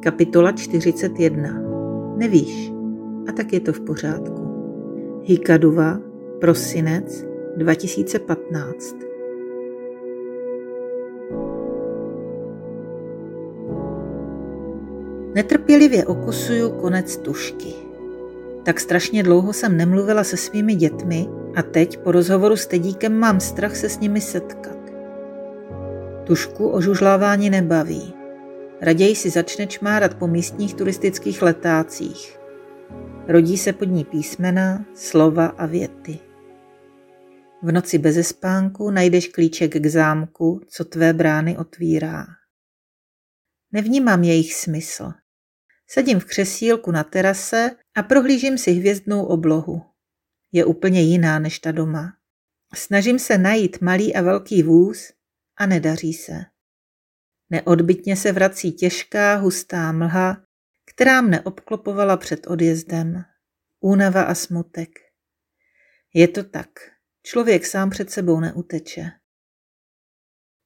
Kapitola 41 Nevíš, a tak je to v pořádku. Hikaduva, prosinec 2015 Netrpělivě okusuju konec tušky. Tak strašně dlouho jsem nemluvila se svými dětmi a teď po rozhovoru s Tedíkem mám strach se s nimi setkat. Tušku o žužlávání nebaví. Raději si začne čmárat po místních turistických letácích. Rodí se pod ní písmena, slova a věty. V noci beze spánku najdeš klíček k zámku, co tvé brány otvírá. Nevnímám jejich smysl. Sedím v křesílku na terase a prohlížím si hvězdnou oblohu. Je úplně jiná než ta doma. Snažím se najít malý a velký vůz a nedaří se. Neodbytně se vrací těžká, hustá mlha, která mne obklopovala před odjezdem. Únava a smutek. Je to tak. Člověk sám před sebou neuteče.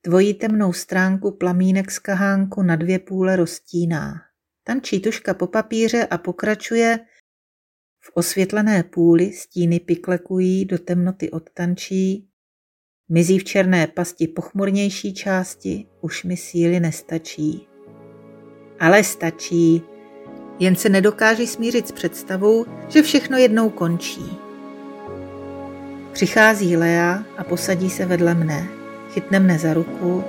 Tvojí temnou stránku plamínek z kahánku na dvě půle roztíná. Tančí tuška po papíře a pokračuje. V osvětlené půli stíny piklekují, do temnoty odtančí, Mizí v černé pasti pochmurnější části, už mi síly nestačí. Ale stačí, jen se nedokáží smířit s představou, že všechno jednou končí. Přichází Lea a posadí se vedle mne. Chytne mne za ruku.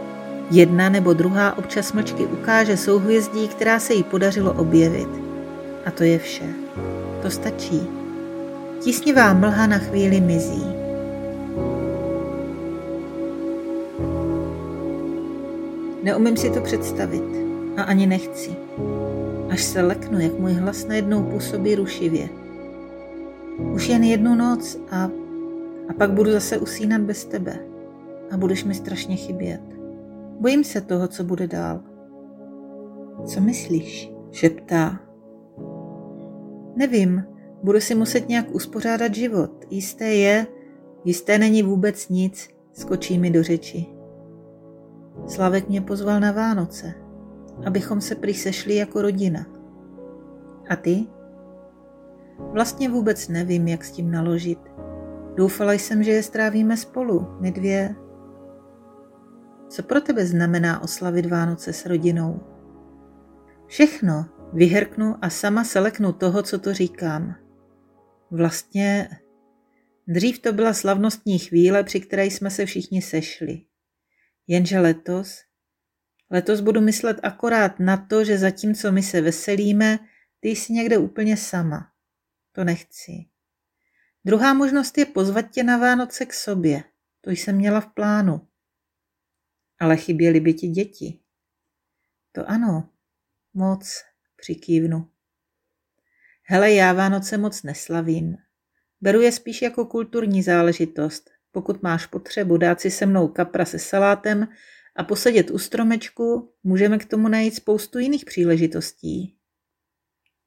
Jedna nebo druhá občas mlčky ukáže souhvězdí, která se jí podařilo objevit. A to je vše. To stačí. Tísnivá mlha na chvíli mizí. Neumím si to představit a ani nechci. Až se leknu, jak můj hlas najednou působí rušivě. Už jen jednu noc a, a pak budu zase usínat bez tebe a budeš mi strašně chybět. Bojím se toho, co bude dál. Co myslíš? šeptá. Nevím, budu si muset nějak uspořádat život. Jisté je, jisté není vůbec nic, skočí mi do řeči. Slavek mě pozval na Vánoce, abychom se prý sešli jako rodina. A ty? Vlastně vůbec nevím, jak s tím naložit. Doufala jsem, že je strávíme spolu, my dvě. Co pro tebe znamená oslavit Vánoce s rodinou? Všechno, vyhrknu a sama seleknu toho, co to říkám. Vlastně dřív to byla slavnostní chvíle, při které jsme se všichni sešli. Jenže letos, letos budu myslet akorát na to, že zatímco my se veselíme, ty jsi někde úplně sama. To nechci. Druhá možnost je pozvat tě na Vánoce k sobě. To jsem měla v plánu. Ale chyběly by ti děti. To ano, moc, přikývnu. Hele, já Vánoce moc neslavím. Beru je spíš jako kulturní záležitost, pokud máš potřebu dát si se mnou kapra se salátem a posedět u stromečku, můžeme k tomu najít spoustu jiných příležitostí.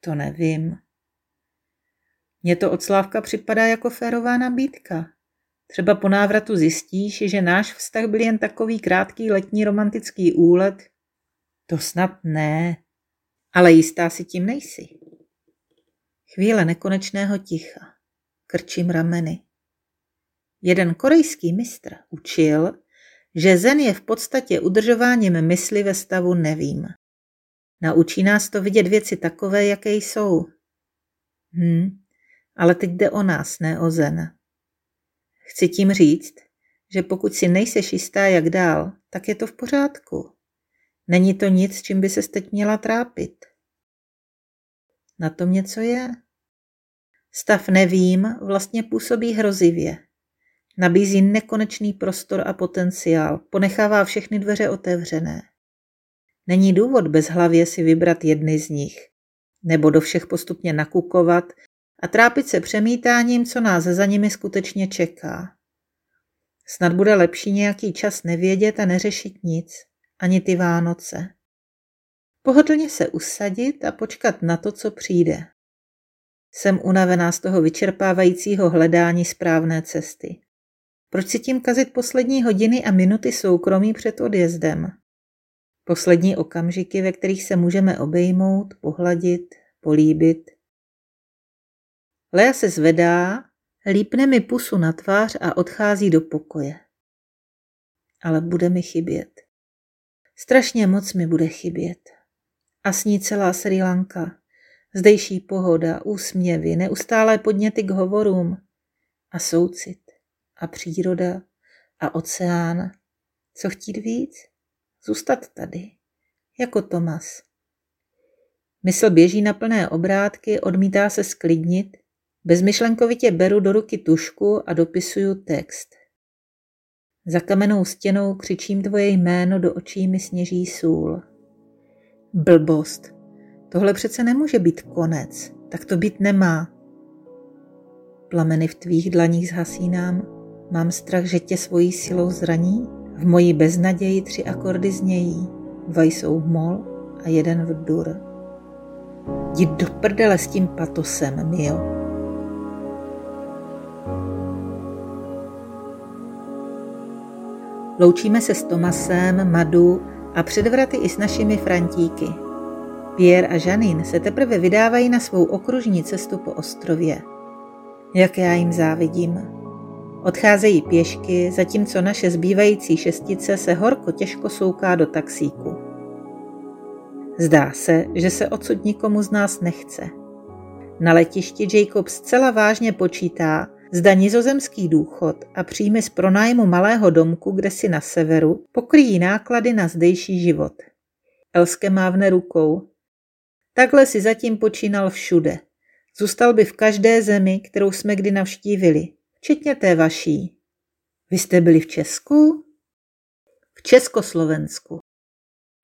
To nevím. Mně to od Slávka připadá jako férová nabídka. Třeba po návratu zjistíš, že náš vztah byl jen takový krátký letní romantický úlet. To snad ne, ale jistá si tím nejsi. Chvíle nekonečného ticha. Krčím rameny. Jeden korejský mistr učil, že zen je v podstatě udržováním mysli ve stavu nevím. Naučí nás to vidět věci takové, jaké jsou. Hm, ale teď jde o nás, ne o zen. Chci tím říct, že pokud si nejseš jistá, jak dál, tak je to v pořádku. Není to nic, čím by se teď měla trápit. Na tom něco je. Stav nevím vlastně působí hrozivě. Nabízí nekonečný prostor a potenciál, ponechává všechny dveře otevřené. Není důvod bez hlavě si vybrat jedny z nich, nebo do všech postupně nakukovat a trápit se přemítáním, co nás za nimi skutečně čeká. Snad bude lepší nějaký čas nevědět a neřešit nic, ani ty Vánoce. Pohodlně se usadit a počkat na to, co přijde. Jsem unavená z toho vyčerpávajícího hledání správné cesty. Proč si tím kazit poslední hodiny a minuty soukromí před odjezdem? Poslední okamžiky, ve kterých se můžeme obejmout, pohladit, políbit. Lea se zvedá, lípne mi pusu na tvář a odchází do pokoje. Ale bude mi chybět. Strašně moc mi bude chybět. A s ní celá Sri Lanka. Zdejší pohoda, úsměvy, neustálé podněty k hovorům a soucit a příroda a oceán. Co chtít víc? Zůstat tady, jako Tomas. Mysl běží na plné obrátky, odmítá se sklidnit. Bezmyšlenkovitě beru do ruky tušku a dopisuju text. Za kamenou stěnou křičím tvoje jméno, do očí mi sněží sůl. Blbost. Tohle přece nemůže být konec. Tak to být nemá. Plameny v tvých dlaních zhasínám. Mám strach, že tě svojí silou zraní. V mojí beznaději tři akordy znějí. Dva jsou v mol a jeden v dur. Jdi do prdele s tím patosem, Mio. Loučíme se s Tomasem, Madu a předvraty i s našimi Frantíky. Pierre a Janine se teprve vydávají na svou okružní cestu po ostrově. Jak já jim závidím. Odcházejí pěšky, zatímco naše zbývající šestice se horko těžko souká do taxíku. Zdá se, že se odsud nikomu z nás nechce. Na letišti Jacob zcela vážně počítá, zda nizozemský důchod a příjmy z pronájmu malého domku kde si na severu pokryjí náklady na zdejší život. Elske mávne rukou. Takhle si zatím počínal všude. Zůstal by v každé zemi, kterou jsme kdy navštívili, včetně té vaší. Vy jste byli v Česku? V Československu.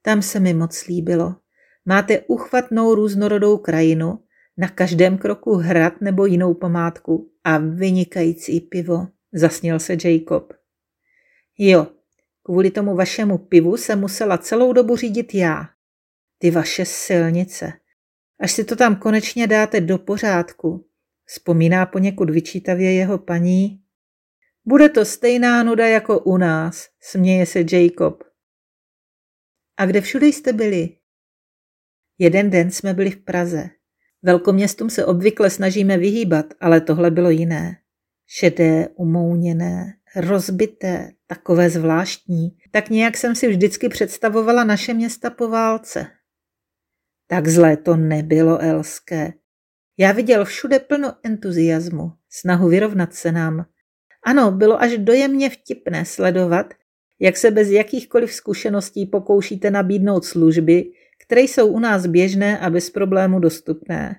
Tam se mi moc líbilo. Máte uchvatnou různorodou krajinu, na každém kroku hrad nebo jinou památku a vynikající pivo, zasněl se Jacob. Jo, kvůli tomu vašemu pivu se musela celou dobu řídit já. Ty vaše silnice. Až si to tam konečně dáte do pořádku, vzpomíná poněkud vyčítavě jeho paní. Bude to stejná nuda jako u nás, směje se Jacob. A kde všude jste byli? Jeden den jsme byli v Praze. Velkoměstům se obvykle snažíme vyhýbat, ale tohle bylo jiné. Šedé, umouněné, rozbité, takové zvláštní. Tak nějak jsem si vždycky představovala naše města po válce. Tak zlé to nebylo, Elské. Já viděl všude plno entuziasmu, snahu vyrovnat se nám. Ano, bylo až dojemně vtipné sledovat, jak se bez jakýchkoliv zkušeností pokoušíte nabídnout služby, které jsou u nás běžné a bez problému dostupné.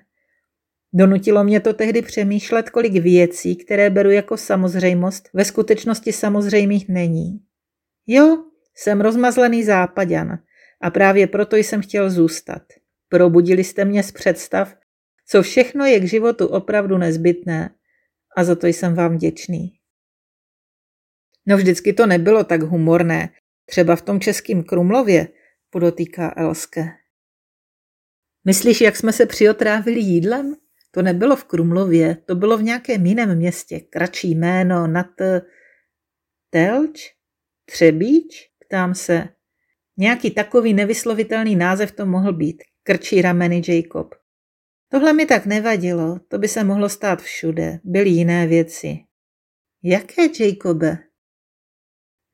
Donutilo mě to tehdy přemýšlet, kolik věcí, které beru jako samozřejmost, ve skutečnosti samozřejmých není. Jo, jsem rozmazlený západan a právě proto jsem chtěl zůstat. Probudili jste mě z představ, co všechno je k životu opravdu nezbytné a za to jsem vám vděčný. No vždycky to nebylo tak humorné, třeba v tom českém Krumlově, podotýká Elske. Myslíš, jak jsme se přiotrávili jídlem? To nebylo v Krumlově, to bylo v nějakém jiném městě. Kratší jméno, nad... Telč? Třebíč? Ptám se. Nějaký takový nevyslovitelný název to mohl být. Krčí rameny Jacob. Tohle mi tak nevadilo, to by se mohlo stát všude. Byly jiné věci. Jaké, Jacobe?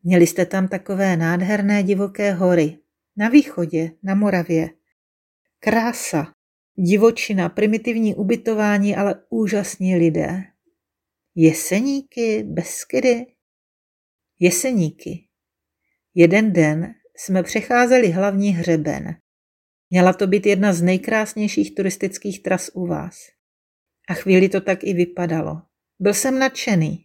Měli jste tam takové nádherné divoké hory. Na východě, na Moravě. Krása, divočina, primitivní ubytování, ale úžasní lidé. Jeseníky, Beskydy. Jeseníky. Jeden den jsme přecházeli hlavní hřeben. Měla to být jedna z nejkrásnějších turistických tras u vás. A chvíli to tak i vypadalo. Byl jsem nadšený.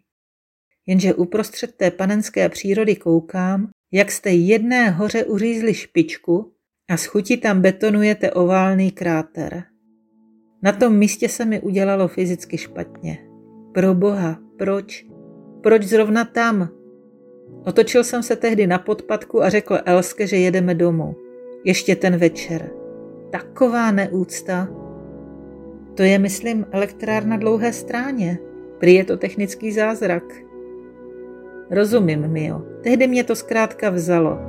Jenže uprostřed té panenské přírody koukám, jak jste jedné hoře uřízli špičku a z chuti tam betonujete oválný kráter. Na tom místě se mi udělalo fyzicky špatně. Pro boha, proč? Proč zrovna tam? Otočil jsem se tehdy na podpadku a řekl Elske, že jedeme domů. Ještě ten večer. Taková neúcta. To je, myslím, elektrárna dlouhé stráně. Prý je to technický zázrak. Rozumím, Mio. Tehdy mě to zkrátka vzalo.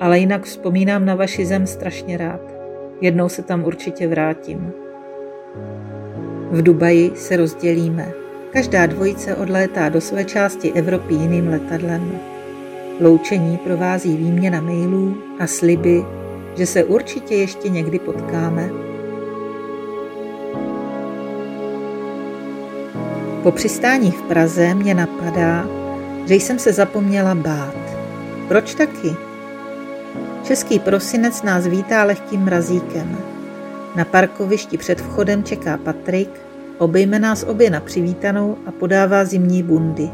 ale jinak vzpomínám na vaši zem strašně rád. Jednou se tam určitě vrátím. V Dubaji se rozdělíme. Každá dvojice odlétá do své části Evropy jiným letadlem. Loučení provází výměna mailů a sliby, že se určitě ještě někdy potkáme. Po přistání v Praze mě napadá, že jsem se zapomněla bát. Proč taky? Český prosinec nás vítá lehkým mrazíkem. Na parkovišti před vchodem čeká Patrik, obejme nás obě na přivítanou a podává zimní bundy.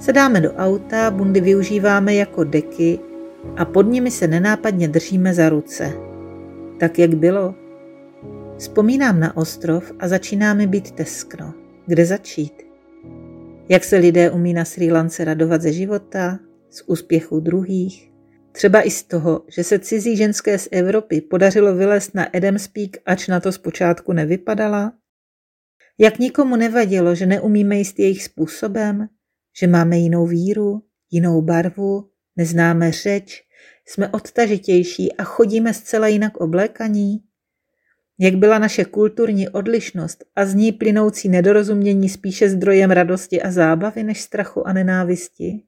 Sedáme do auta, bundy využíváme jako deky a pod nimi se nenápadně držíme za ruce. Tak jak bylo? Vzpomínám na ostrov a začíná mi být teskno. Kde začít? Jak se lidé umí na Sri Lance radovat ze života, z úspěchu druhých? Třeba i z toho, že se cizí ženské z Evropy podařilo vylézt na Adams Peak, ač na to zpočátku nevypadala? Jak nikomu nevadilo, že neumíme jíst jejich způsobem, že máme jinou víru, jinou barvu, neznáme řeč, jsme odtažitější a chodíme zcela jinak oblékaní? Jak byla naše kulturní odlišnost a z ní plynoucí nedorozumění spíše zdrojem radosti a zábavy než strachu a nenávisti?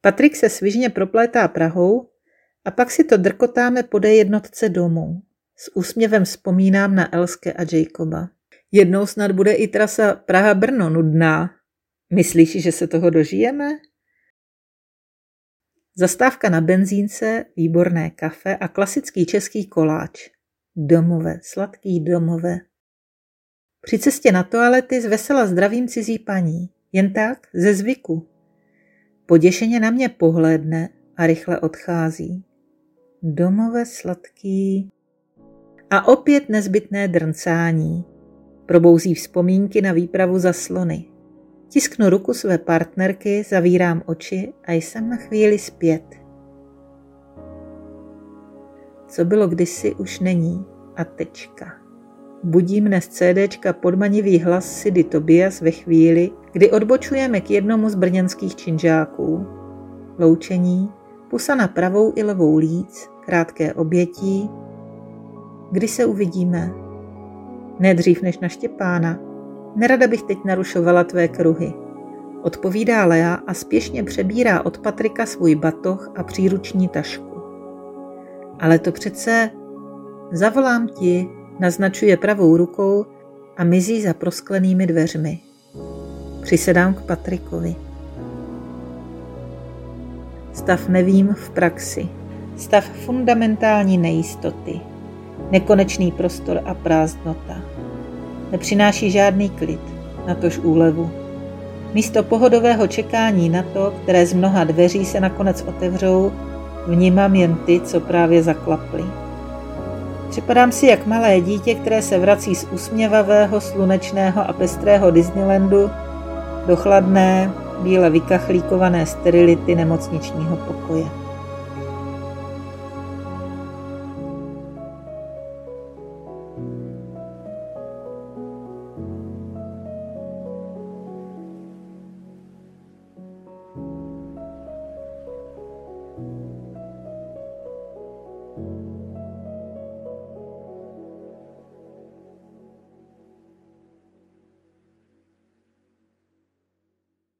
Patrik se svižně proplétá Prahou a pak si to drkotáme po jednotce domů. S úsměvem vzpomínám na Elske a Jacoba. Jednou snad bude i trasa Praha-Brno nudná. Myslíš, že se toho dožijeme? Zastávka na benzínce, výborné kafe a klasický český koláč. Domové, sladký domové. Při cestě na toalety zvesela zdravím cizí paní. Jen tak, ze zvyku. Poděšeně na mě pohlédne a rychle odchází. Domové sladký. A opět nezbytné drncání. Probouzí vzpomínky na výpravu za slony. Tisknu ruku své partnerky, zavírám oči a jsem na chvíli zpět. Co bylo kdysi, už není. A tečka. Budí mne z CDčka podmanivý hlas Sidy Tobias ve chvíli, kdy odbočujeme k jednomu z brněnských činžáků. Loučení, pusa na pravou i levou líc, krátké obětí. Kdy se uvidíme? Nedřív než na Štěpána. Nerada bych teď narušovala tvé kruhy. Odpovídá Lea a spěšně přebírá od Patrika svůj batoh a příruční tašku. Ale to přece zavolám ti, naznačuje pravou rukou a mizí za prosklenými dveřmi. Přisedám k Patrikovi. Stav nevím v praxi. Stav fundamentální nejistoty. Nekonečný prostor a prázdnota. Nepřináší žádný klid, natož úlevu. Místo pohodového čekání na to, které z mnoha dveří se nakonec otevřou, vnímám jen ty, co právě zaklaply. Připadám si jak malé dítě, které se vrací z usměvavého, slunečného a pestrého Disneylandu do chladné, bíle vykachlíkované sterility nemocničního pokoje.